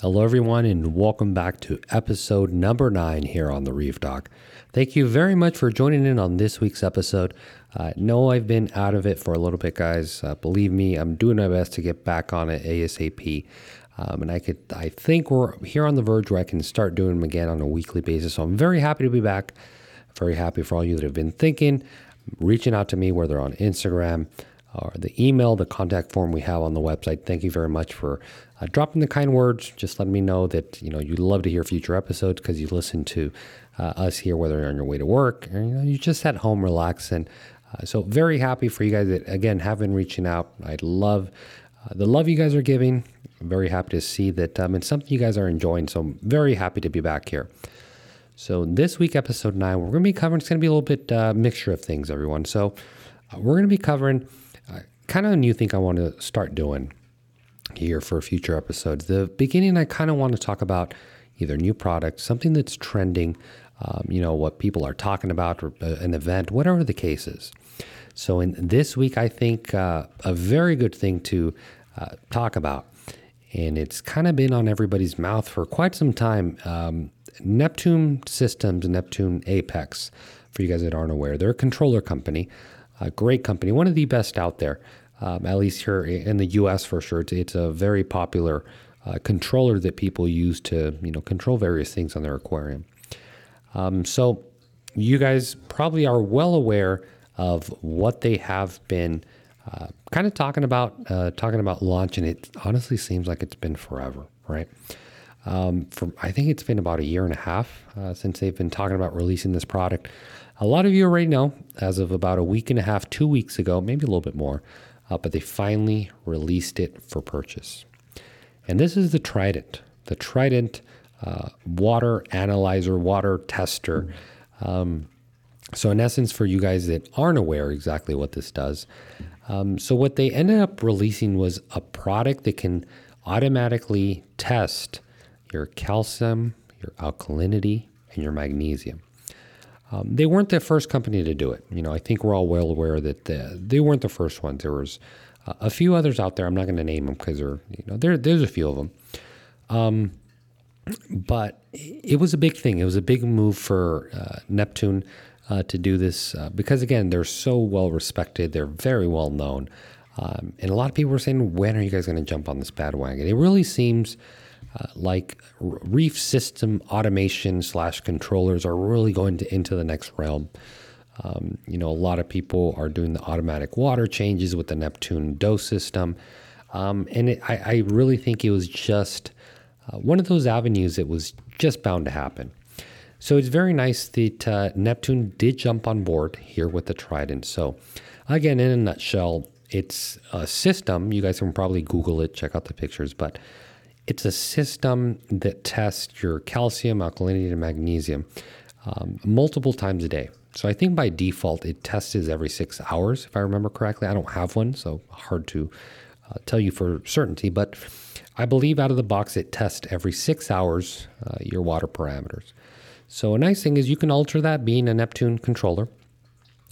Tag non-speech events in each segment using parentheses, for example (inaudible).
Hello, everyone, and welcome back to episode number nine here on the Reef Talk. Thank you very much for joining in on this week's episode. Uh, know I've been out of it for a little bit, guys. Uh, believe me, I'm doing my best to get back on it ASAP. Um, and I could, I think we're here on the verge where I can start doing them again on a weekly basis. So I'm very happy to be back. Very happy for all you that have been thinking, reaching out to me, whether on Instagram or the email, the contact form we have on the website. Thank you very much for uh, dropping the kind words. Just letting me know that you know you'd love to hear future episodes because you listen to uh, us here, whether you're on your way to work or you know you just at home relaxing. Uh, so very happy for you guys that again have been reaching out. I love uh, the love you guys are giving. I'm very happy to see that um, it's something you guys are enjoying. So I'm very happy to be back here. So this week, episode nine, we're going to be covering. It's going to be a little bit uh, mixture of things, everyone. So uh, we're going to be covering uh, kind of a new thing I want to start doing here for future episodes. The beginning, I kind of want to talk about either new products, something that's trending, um, you know, what people are talking about, or uh, an event, whatever the case is. So, in this week, I think uh, a very good thing to uh, talk about, and it's kind of been on everybody's mouth for quite some time. Um, Neptune Systems, Neptune Apex, for you guys that aren't aware, they're a controller company, a great company, one of the best out there um, at least here in the U.S. for sure. It's, it's a very popular uh, controller that people use to you know control various things on their aquarium. Um, so you guys probably are well aware of what they have been uh, kind of talking about uh, talking about launch, and it honestly seems like it's been forever, right? Um, for I think it's been about a year and a half uh, since they've been talking about releasing this product. A lot of you already know, as of about a week and a half, two weeks ago, maybe a little bit more, uh, but they finally released it for purchase. And this is the Trident, the Trident uh, water analyzer, water tester. Um, so, in essence, for you guys that aren't aware exactly what this does, um, so what they ended up releasing was a product that can automatically test your calcium, your alkalinity, and your magnesium. Um, they weren't the first company to do it. You know, I think we're all well aware that the, they weren't the first ones. There was uh, a few others out there. I'm not going to name them because there, you know, there, there's a few of them. Um, but it was a big thing. It was a big move for uh, Neptune uh, to do this uh, because, again, they're so well respected. They're very well known. Um, and a lot of people were saying, when are you guys going to jump on this bandwagon? It really seems uh, like reef system automation slash controllers are really going to, into the next realm. Um, you know, a lot of people are doing the automatic water changes with the Neptune DOS system. Um, and it, I, I, really think it was just uh, one of those avenues that was just bound to happen. So it's very nice that uh, Neptune did jump on board here with the Trident. So, again, in a nutshell, it's a system. You guys can probably Google it, check out the pictures, but it's a system that tests your calcium, alkalinity, and magnesium um, multiple times a day. So I think by default it tests every six hours, if I remember correctly. I don't have one, so hard to uh, tell you for certainty. But I believe out of the box it tests every six hours uh, your water parameters. So a nice thing is you can alter that. Being a Neptune controller,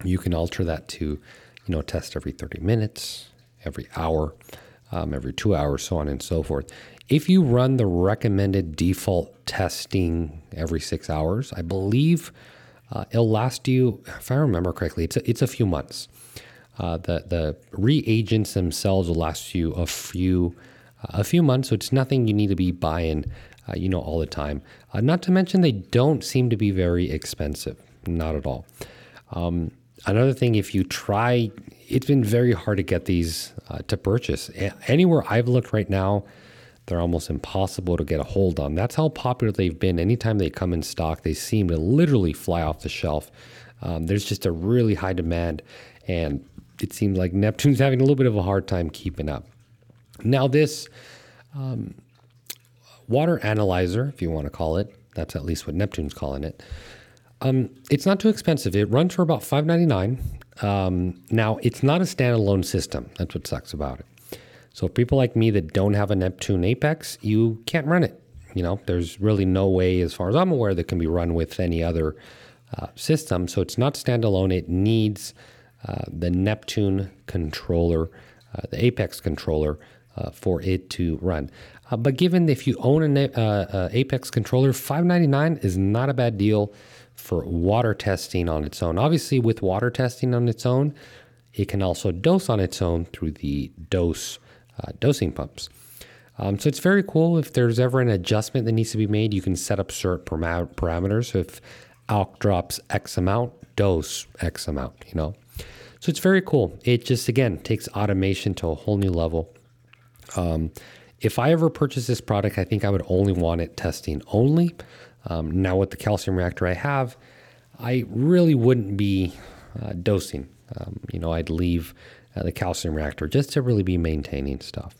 you can alter that to, you know, test every 30 minutes, every hour, um, every two hours, so on and so forth. If you run the recommended default testing every six hours, I believe uh, it'll last you, if I remember correctly, it's a, it's a few months. Uh, the the reagents themselves will last you a few a few months, so it's nothing you need to be buying, uh, you know, all the time. Uh, not to mention they don't seem to be very expensive, not at all. Um, another thing, if you try, it's been very hard to get these uh, to purchase. Anywhere I've looked right now, they're almost impossible to get a hold on. That's how popular they've been. Anytime they come in stock, they seem to literally fly off the shelf. Um, there's just a really high demand, and it seems like Neptune's having a little bit of a hard time keeping up. Now, this um, water analyzer, if you want to call it, that's at least what Neptune's calling it. Um, it's not too expensive. It runs for about $5.99. Um, now, it's not a standalone system. That's what sucks about it. So people like me that don't have a Neptune Apex, you can't run it. You know, there's really no way, as far as I'm aware, that can be run with any other uh, system. So it's not standalone. It needs uh, the Neptune controller, uh, the Apex controller, uh, for it to run. Uh, but given if you own an uh, Apex controller, 599 is not a bad deal for water testing on its own. Obviously, with water testing on its own, it can also dose on its own through the dose uh, dosing pumps. Um, so it's very cool. If there's ever an adjustment that needs to be made, you can set up certain parameters. So if alk drops X amount, dose X amount, you know. So it's very cool. It just, again, takes automation to a whole new level. Um, if I ever purchase this product, I think I would only want it testing only. Um, now, with the calcium reactor I have, I really wouldn't be uh, dosing. Um, you know, I'd leave uh, the calcium reactor just to really be maintaining stuff.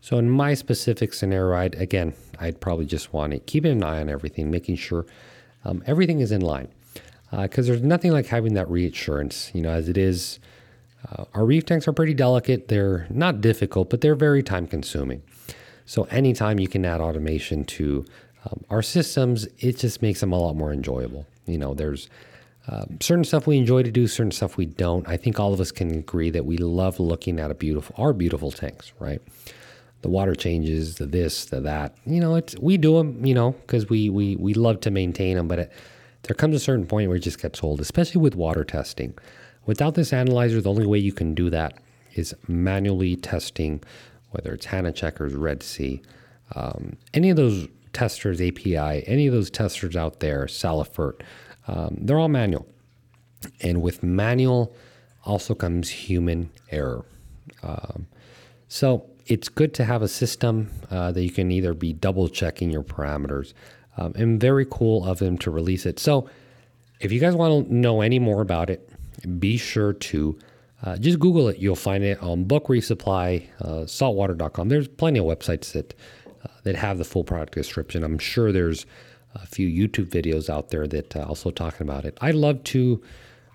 So, in my specific scenario, I'd, again, I'd probably just want to keep an eye on everything, making sure um, everything is in line because uh, there's nothing like having that reassurance. You know, as it is, uh, our reef tanks are pretty delicate. They're not difficult, but they're very time consuming. So anytime you can add automation to um, our systems, it just makes them a lot more enjoyable. You know, there's um, certain stuff we enjoy to do, certain stuff we don't. I think all of us can agree that we love looking at a beautiful, our beautiful tanks, right? The water changes, the this, the that. You know, it's we do them, you know, because we we we love to maintain them, but it, there comes a certain point where it just gets old, especially with water testing. Without this analyzer, the only way you can do that is manually testing, whether it's Hanna Checkers, Red Sea, um, any of those testers, API, any of those testers out there, Salifert, um, they're all manual. And with manual also comes human error. Um, so it's good to have a system uh, that you can either be double checking your parameters um, and very cool of them to release it. So, if you guys want to know any more about it, be sure to uh, just Google it. You'll find it on Bulk Reef Supply, uh, saltwater.com. There's plenty of websites that uh, that have the full product description. I'm sure there's a few YouTube videos out there that uh, also talking about it. I'd love to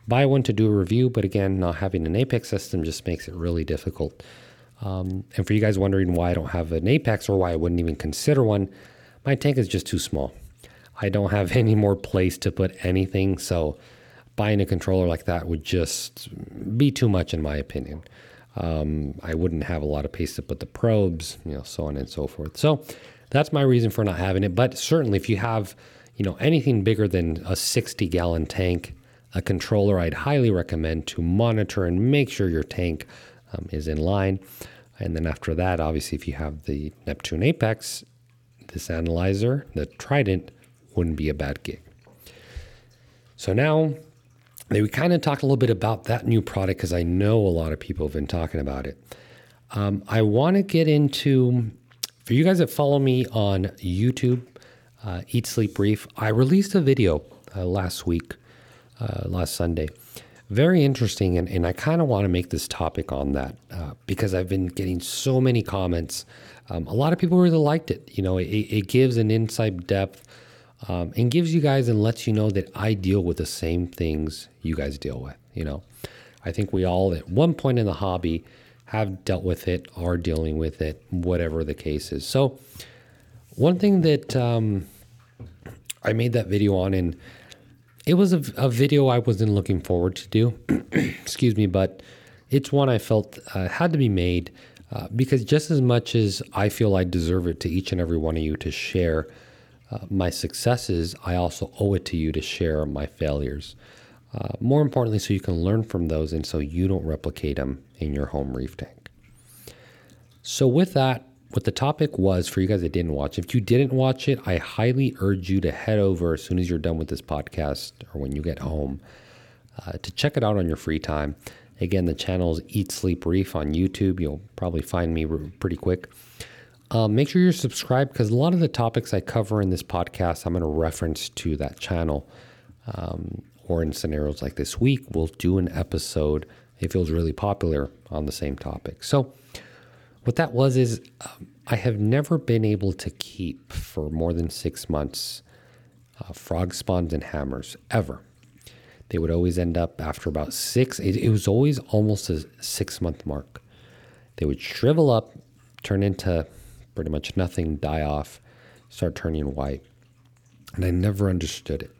buy one to do a review, but again, not having an Apex system just makes it really difficult. Um, and for you guys wondering why I don't have an Apex or why I wouldn't even consider one, my tank is just too small. I don't have (laughs) any more place to put anything, so buying a controller like that would just be too much, in my opinion. Um, I wouldn't have a lot of place to put the probes, you know, so on and so forth. So that's my reason for not having it. But certainly, if you have, you know, anything bigger than a 60 gallon tank, a controller, I'd highly recommend to monitor and make sure your tank um, is in line. And then after that, obviously, if you have the Neptune Apex, this analyzer, the Trident, wouldn't be a bad gig. So now we kind of talked a little bit about that new product because I know a lot of people have been talking about it. Um, I want to get into, for you guys that follow me on YouTube, uh, Eat Sleep Reef, I released a video uh, last week, uh, last Sunday. Very interesting, and, and I kind of want to make this topic on that uh, because I've been getting so many comments um, a lot of people really liked it. You know, it, it gives an insight depth um, and gives you guys and lets you know that I deal with the same things you guys deal with. You know, I think we all at one point in the hobby have dealt with it, are dealing with it, whatever the case is. So, one thing that um, I made that video on, and it was a, a video I wasn't looking forward to do, (clears throat) excuse me, but it's one I felt uh, had to be made uh, because just as much as I feel I deserve it to each and every one of you to share uh, my successes, I also owe it to you to share my failures. Uh, more importantly, so you can learn from those and so you don't replicate them in your home reef tank. So, with that, what the topic was for you guys that didn't watch, if you didn't watch it, I highly urge you to head over as soon as you're done with this podcast or when you get home uh, to check it out on your free time. Again, the channel is Eat Sleep Reef on YouTube. You'll probably find me pretty quick. Um, make sure you're subscribed because a lot of the topics I cover in this podcast, I'm going to reference to that channel. Um, or in scenarios like this week, we'll do an episode. It feels really popular on the same topic. So, what that was is um, I have never been able to keep for more than six months uh, frog spawns and hammers ever. They would always end up after about six, it, it was always almost a six month mark. They would shrivel up, turn into pretty much nothing, die off, start turning white. And I never understood it.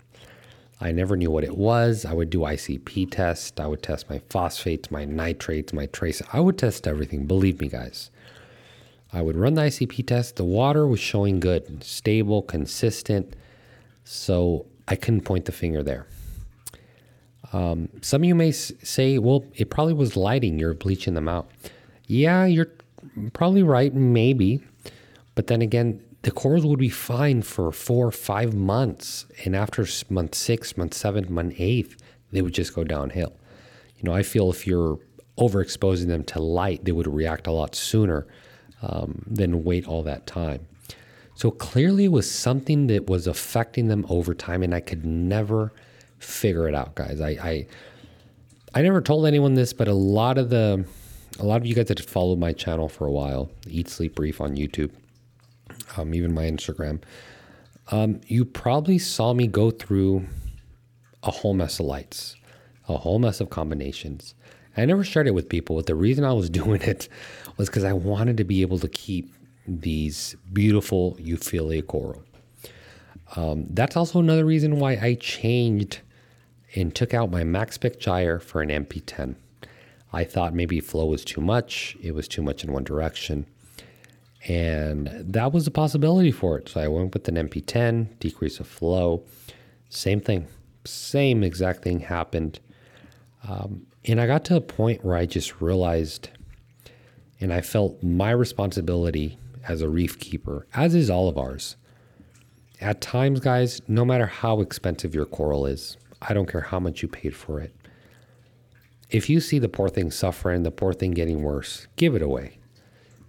I never knew what it was. I would do ICP tests. I would test my phosphates, my nitrates, my trace. I would test everything. Believe me, guys. I would run the ICP test. The water was showing good, stable, consistent. So I couldn't point the finger there. Um, some of you may say, well, it probably was lighting. You're bleaching them out. Yeah, you're probably right, maybe. But then again, the corals would be fine for four or five months. And after month six, month seven, month eight, they would just go downhill. You know, I feel if you're overexposing them to light, they would react a lot sooner um, than wait all that time. So clearly, it was something that was affecting them over time, and I could never figure it out, guys. I, I, I never told anyone this, but a lot of the, a lot of you guys that followed my channel for a while, Eat Sleep Reef on YouTube, um, even my Instagram, um, you probably saw me go through a whole mess of lights, a whole mess of combinations. I never shared it with people, but the reason I was (laughs) doing it was because I wanted to be able to keep these beautiful Euphyllia coral. Um, that's also another reason why I changed and took out my MaxSpec gyre for an MP10. I thought maybe flow was too much, it was too much in one direction. And that was a possibility for it. So I went with an MP10, decrease of flow. Same thing, same exact thing happened. Um, and I got to a point where I just realized and I felt my responsibility as a reef keeper, as is all of ours. At times, guys, no matter how expensive your coral is, I don't care how much you paid for it. If you see the poor thing suffering, the poor thing getting worse, give it away.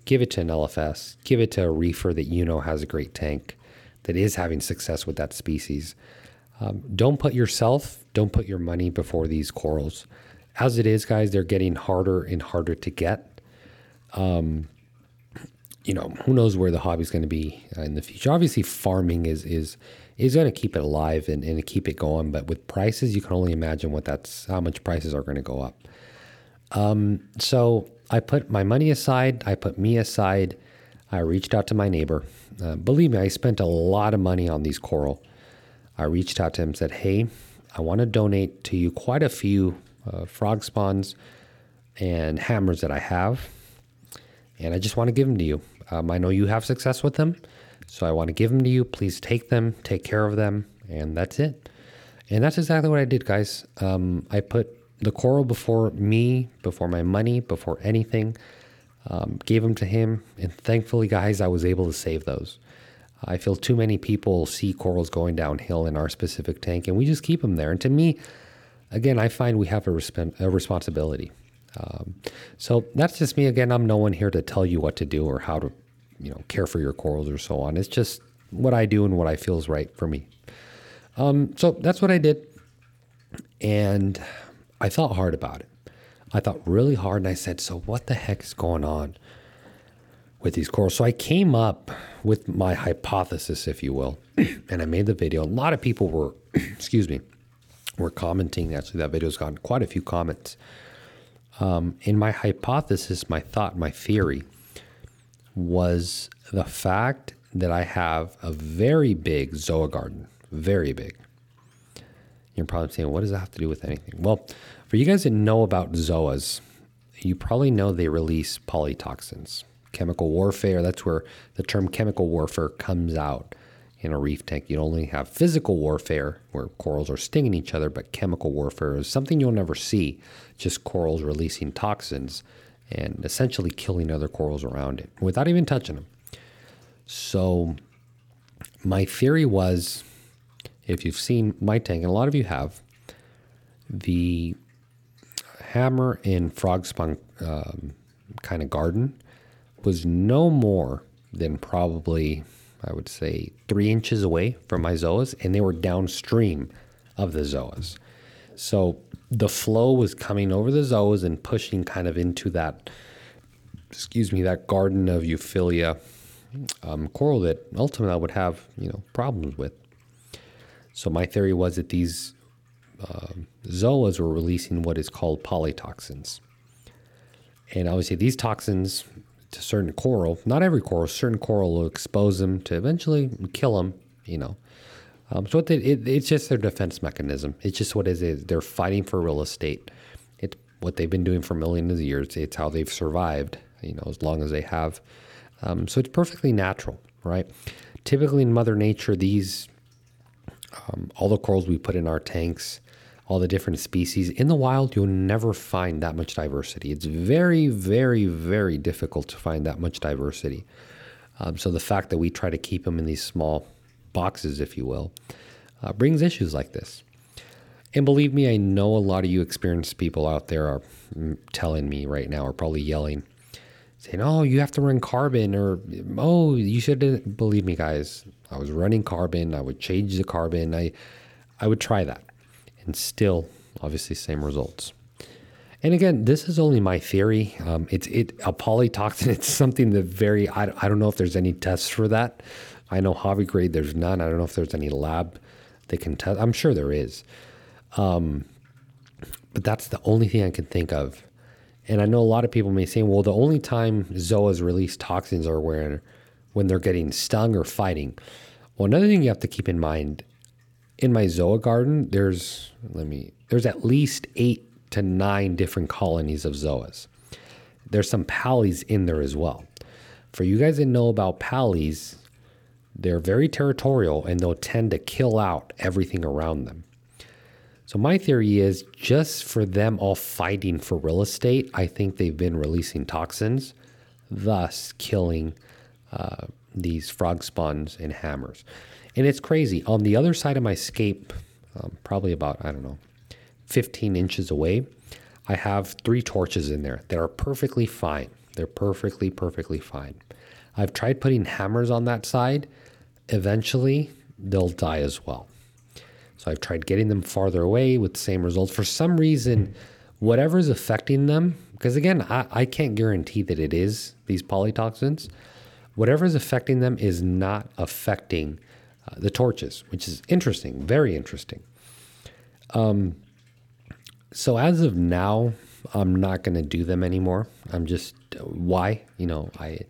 Give it to an LFS. Give it to a reefer that you know has a great tank, that is having success with that species. Um, don't put yourself, don't put your money before these corals. As it is, guys, they're getting harder and harder to get. Um, you know, who knows where the hobby is going to be uh, in the future. Obviously, farming is is is going to keep it alive and, and keep it going. But with prices, you can only imagine what that's how much prices are going to go up. Um, so I put my money aside. I put me aside. I reached out to my neighbor. Uh, believe me, I spent a lot of money on these coral. I reached out to him, and said, "Hey, I want to donate to you quite a few uh, frog spawns and hammers that I have, and I just want to give them to you. Um, I know you have success with them." So I want to give them to you. Please take them, take care of them, and that's it. And that's exactly what I did, guys. Um, I put the coral before me, before my money, before anything. Um, gave them to him, and thankfully, guys, I was able to save those. I feel too many people see corals going downhill in our specific tank, and we just keep them there. And to me, again, I find we have a, resp- a responsibility. Um, so that's just me. Again, I'm no one here to tell you what to do or how to you know care for your corals or so on. It's just what I do and what I feel is right for me. Um, so that's what I did, and I thought hard about it. I thought really hard, and I said, "So what the heck is going on with these corals?" So I came up with my hypothesis, if you will, (clears throat) and I made the video. A lot of people were, (clears throat) excuse me, were commenting. Actually, that video's gotten quite a few comments. Um, in my hypothesis, my thought, my theory was the fact that I have a very big zoa garden, very big. You're probably saying, what does that have to do with anything? Well, for you guys that know about zoas, you probably know they release palytoxins, chemical warfare. That's where the term chemical warfare comes out in a reef tank. You only have physical warfare where corals are stinging each other, but chemical warfare is something you'll never see, just corals releasing toxins and essentially killing other corals around it without even touching them. So, my theory was if you've seen my tank, and a lot of you have, the hammer in frog spawn um, kind of garden was no more than probably, I would say, three inches away from my zoas, and they were downstream of the zoas. So the flow was coming over the zoas and pushing kind of into that, excuse me, that garden of euphyllia um, coral that ultimately I would have, you know, problems with. So my theory was that these uh, zoas were releasing what is called palytoxins. And obviously these toxins to certain coral, not every coral, certain coral will expose them to eventually kill them, you know. Um, so it, it's just their defense mechanism. It's just what it is. They're fighting for real estate. It's what they've been doing for millions of years. It's how they've survived, you know, as long as they have. Um, so it's perfectly natural, right? Typically in Mother Nature, these um, all the corals we put in our tanks, all the different species in the wild, you'll never find that much diversity. It's very, very, very difficult to find that much diversity. Um, so the fact that we try to keep them in these small boxes, if you will, uh, brings issues like this. And believe me, I know a lot of you experienced people out there are mm, telling me right now, are probably yelling, saying, "Oh, you have to run carbon," or "Oh, you should." Believe me, guys, I was running carbon. I would change the carbon. I, I would try that, and still, obviously, same results. And again, this is only my theory. Um, it's it a palytoxin. (laughs) It's something that very I, I don't know if there's any tests for that. I know hobby grade there's none. I don't know if there's any lab that can test. I'm sure there is, um, but that's the only thing I can think of. And I know a lot of people may say, well, the only time zoas release toxins are when when they're getting stung or fighting. Well, another thing you have to keep in mind in my zoa garden, there's let me there's at least eight to nine different colonies of zoas. There's some pallies in there as well. For you guys that know about pallies, they're very territorial and they'll tend to kill out everything around them. So, my theory is just for them all fighting for real estate, I think they've been releasing toxins, thus killing uh, these frog spawns and hammers. And it's crazy. On the other side of my scape, um, probably about, I don't know, 15 inches away, I have three torches in there that are perfectly fine. They're perfectly, perfectly fine. I've tried putting hammers on that side. Eventually, they'll die as well. I've tried getting them farther away with the same results. For some reason, whatever is affecting them, because again, I, I can't guarantee that it is these palytoxins, whatever is affecting them is not affecting uh, the torches, which is interesting, very interesting. Um, so as of now, I'm not going to do them anymore. I'm just why you know I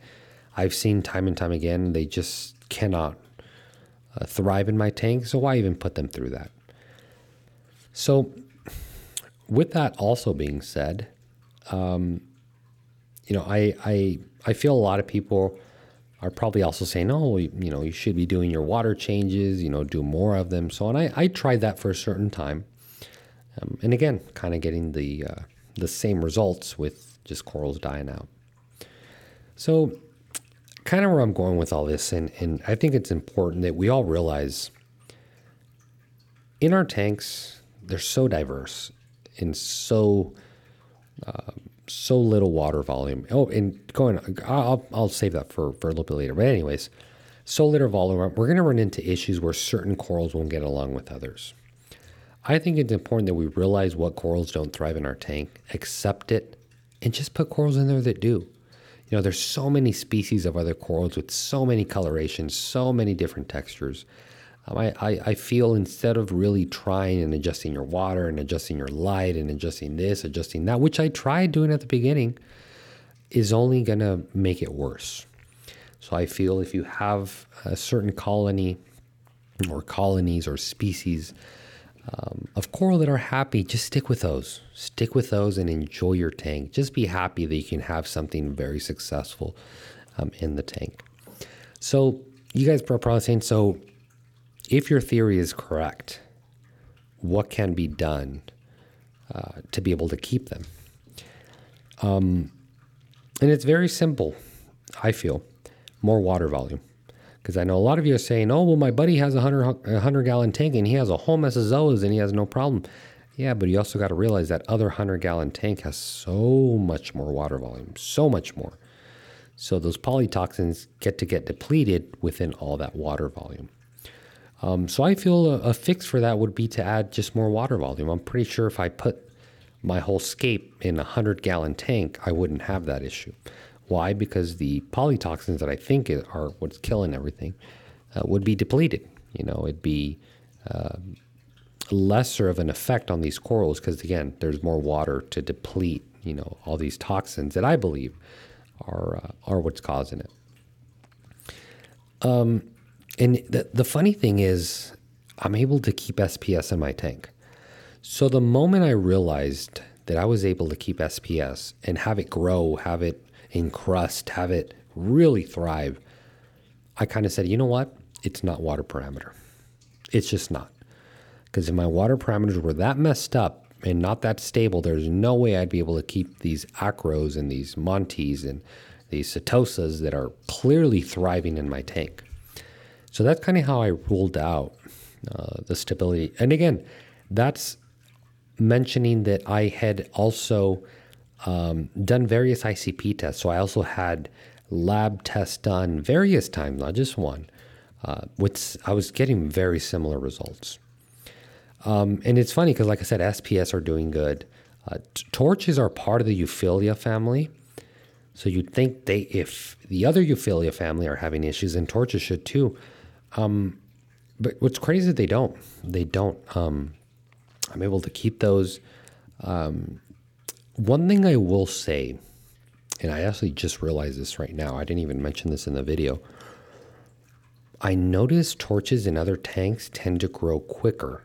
I've seen time and time again they just cannot uh, thrive in my tank. So why even put them through that? So with that also being said, um, you know I I I feel a lot of people are probably also saying, oh, you know, you should be doing your water changes, you know, do more of them. So, and I, I tried that for a certain time. Um, and again, kind of getting the uh, the same results with just corals dying out. So, kind of where I'm going with all this, and, and I think it's important that we all realize in our tanks, they're so diverse and so uh, so little water volume. Oh, and going, I'll, I'll save that for, for a little bit later. But anyways, so little volume, we're going to run into issues where certain corals won't get along with others. I think it's important that we realize what corals don't thrive in our tank, accept it, and just put corals in there that do. You know, there's so many species of other corals with so many colorations, so many different textures. Um, I, I, I feel instead of really trying and adjusting your water and adjusting your light and adjusting this, adjusting that, which I tried doing at the beginning, is only going to make it worse. So I feel if you have a certain colony or colonies or species um, of coral that are happy, just stick with those. Stick with those and enjoy your tank. Just be happy that you can have something very successful um, in the tank. So, you guys are probably saying, so if your theory is correct, what can be done uh, to be able to keep them? Um, and it's very simple, I feel. More water volume. Because I know a lot of you are saying, oh, well, my buddy has a 100, 100 gallon tank and he has a whole mess of zoas and he has no problem. Yeah, but you also got to realize that other 100 gallon tank has so much more water volume, so much more. So those palytoxins get to get depleted within all that water volume. Um, so I feel a, a, fix for that would be to add just more water volume. I'm pretty sure if I put my whole scape in a 100 gallon tank, I wouldn't have that issue. Why? Because the palytoxins that I think are what's killing everything uh, would be depleted. You know, it'd be uh, lesser of an effect on these corals because, again, there's more water to deplete, you know, all these toxins that I believe are, uh, are what's causing it. Um, and the, the funny thing is, I'm able to keep SPS in my tank. So the moment I realized that I was able to keep SPS and have it grow, have it encrust, have it really thrive, I kind of said, you know what? It's not water parameter. It's just not. Because if my water parameters were that messed up and not that stable, there's no way I'd be able to keep these acros and these montes and these setosas that are clearly thriving in my tank. So that's kind of how I ruled out uh, the stability. And again, that's mentioning that I had also um, done various ICP tests. So I also had lab tests done various times, not just one. Uh, with I was getting very similar results. Um, and it's funny because, like I said, SPS are doing good. Uh, t- torches are part of the Euphyllia family. So you'd think they, if the other Euphyllia family are having issues, then torches should too. Um, but what's crazy is they don't. They don't. Um, I'm able to keep those. Um, one thing I will say, and I actually just realized this right now. I didn't even mention this in the video. I notice torches in other tanks tend to grow quicker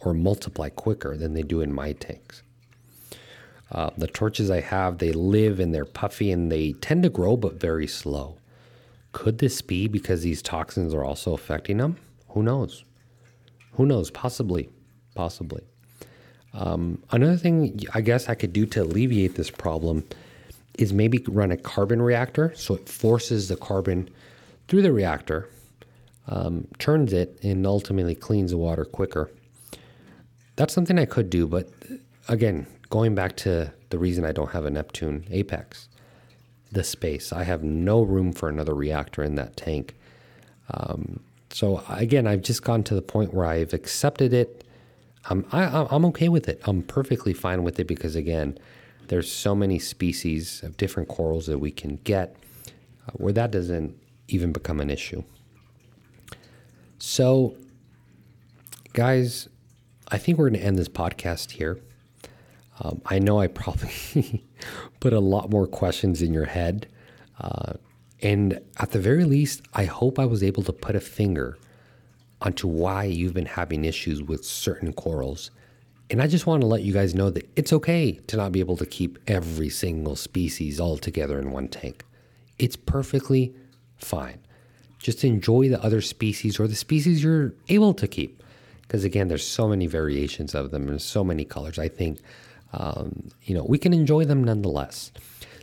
or multiply quicker than they do in my tanks. Uh, the torches I have, they live and they're puffy and they tend to grow, but very slow. Could this be because these toxins are also affecting them? Who knows? Who knows? Possibly. Possibly. Um, another thing I guess I could do to alleviate this problem is maybe run a carbon reactor. So it forces the carbon through the reactor, um, turns it, and ultimately cleans the water quicker. That's something I could do, but again, going back to the reason I don't have a Neptune Apex, the space. I have no room for another reactor in that tank. Um, so again, I've just gotten to the point where I've accepted it. I'm I, I'm okay with it. I'm perfectly fine with it because again, there's so many species of different corals that we can get uh, where that doesn't even become an issue. So, guys, I think we're going to end this podcast here. Um, I know I probably (laughs) put a lot more questions in your head. Uh, and at the very least, I hope I was able to put a finger onto why you've been having issues with certain corals. And I just want to let you guys know that it's okay to not be able to keep every single species all together in one tank. It's perfectly fine. Just enjoy the other species or the species you're able to keep. Because again, there's so many variations of them and so many colors. I think um, you know, we can enjoy them nonetheless.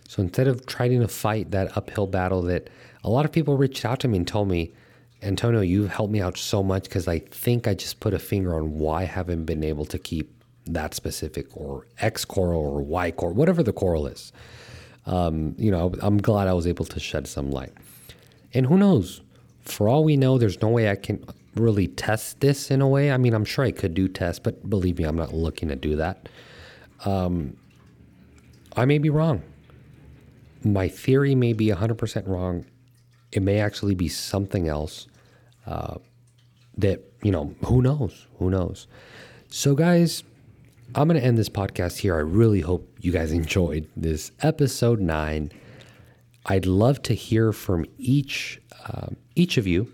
So instead of trying to fight that uphill battle that a lot of people reached out to me and told me, Antonio, you've helped me out so much because I think I just put a finger on why I haven't been able to keep that specific or X coral or Y coral, whatever the coral is. Um, you know, I'm glad I was able to shed some light. And who knows? For all we know, there's no way I can really test this in a way. I mean, I'm sure I could do tests, but believe me, I'm not looking to do that. Um, I may be wrong. My theory may be 100% wrong. It may actually be something else uh, that, you know, who knows? Who knows? So, guys, I'm going to end this podcast here. I really hope you guys (laughs) enjoyed this episode nine. I'd love to hear from each um, each of you.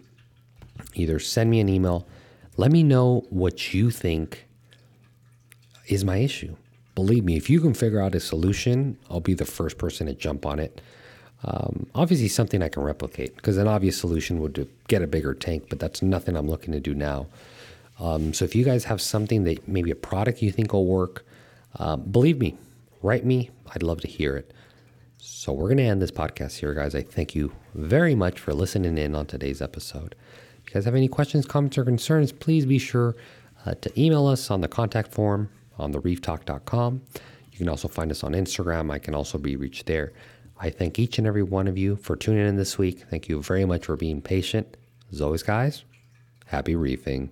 Either send me an email, let me know what you think is my issue believe me, if you can figure out a solution, I'll be the first person to jump on it. Um, obviously, something I can replicate because an obvious solution would get a bigger tank, but that's nothing I'm looking to do now. Um, so if you guys have something that maybe a product you think will work, um, believe me, write me. I'd love to hear it. So we're going to end this podcast here, guys. I thank you very much for listening in on today's episode. If you guys have any questions, comments, or concerns, please be sure uh, to email us on the contact form on thereeftalk.com. You can also find us on Instagram. I can also be reached there. I thank each and every one of you for tuning in this week. Thank you very much for being patient. As always, guys, happy reefing.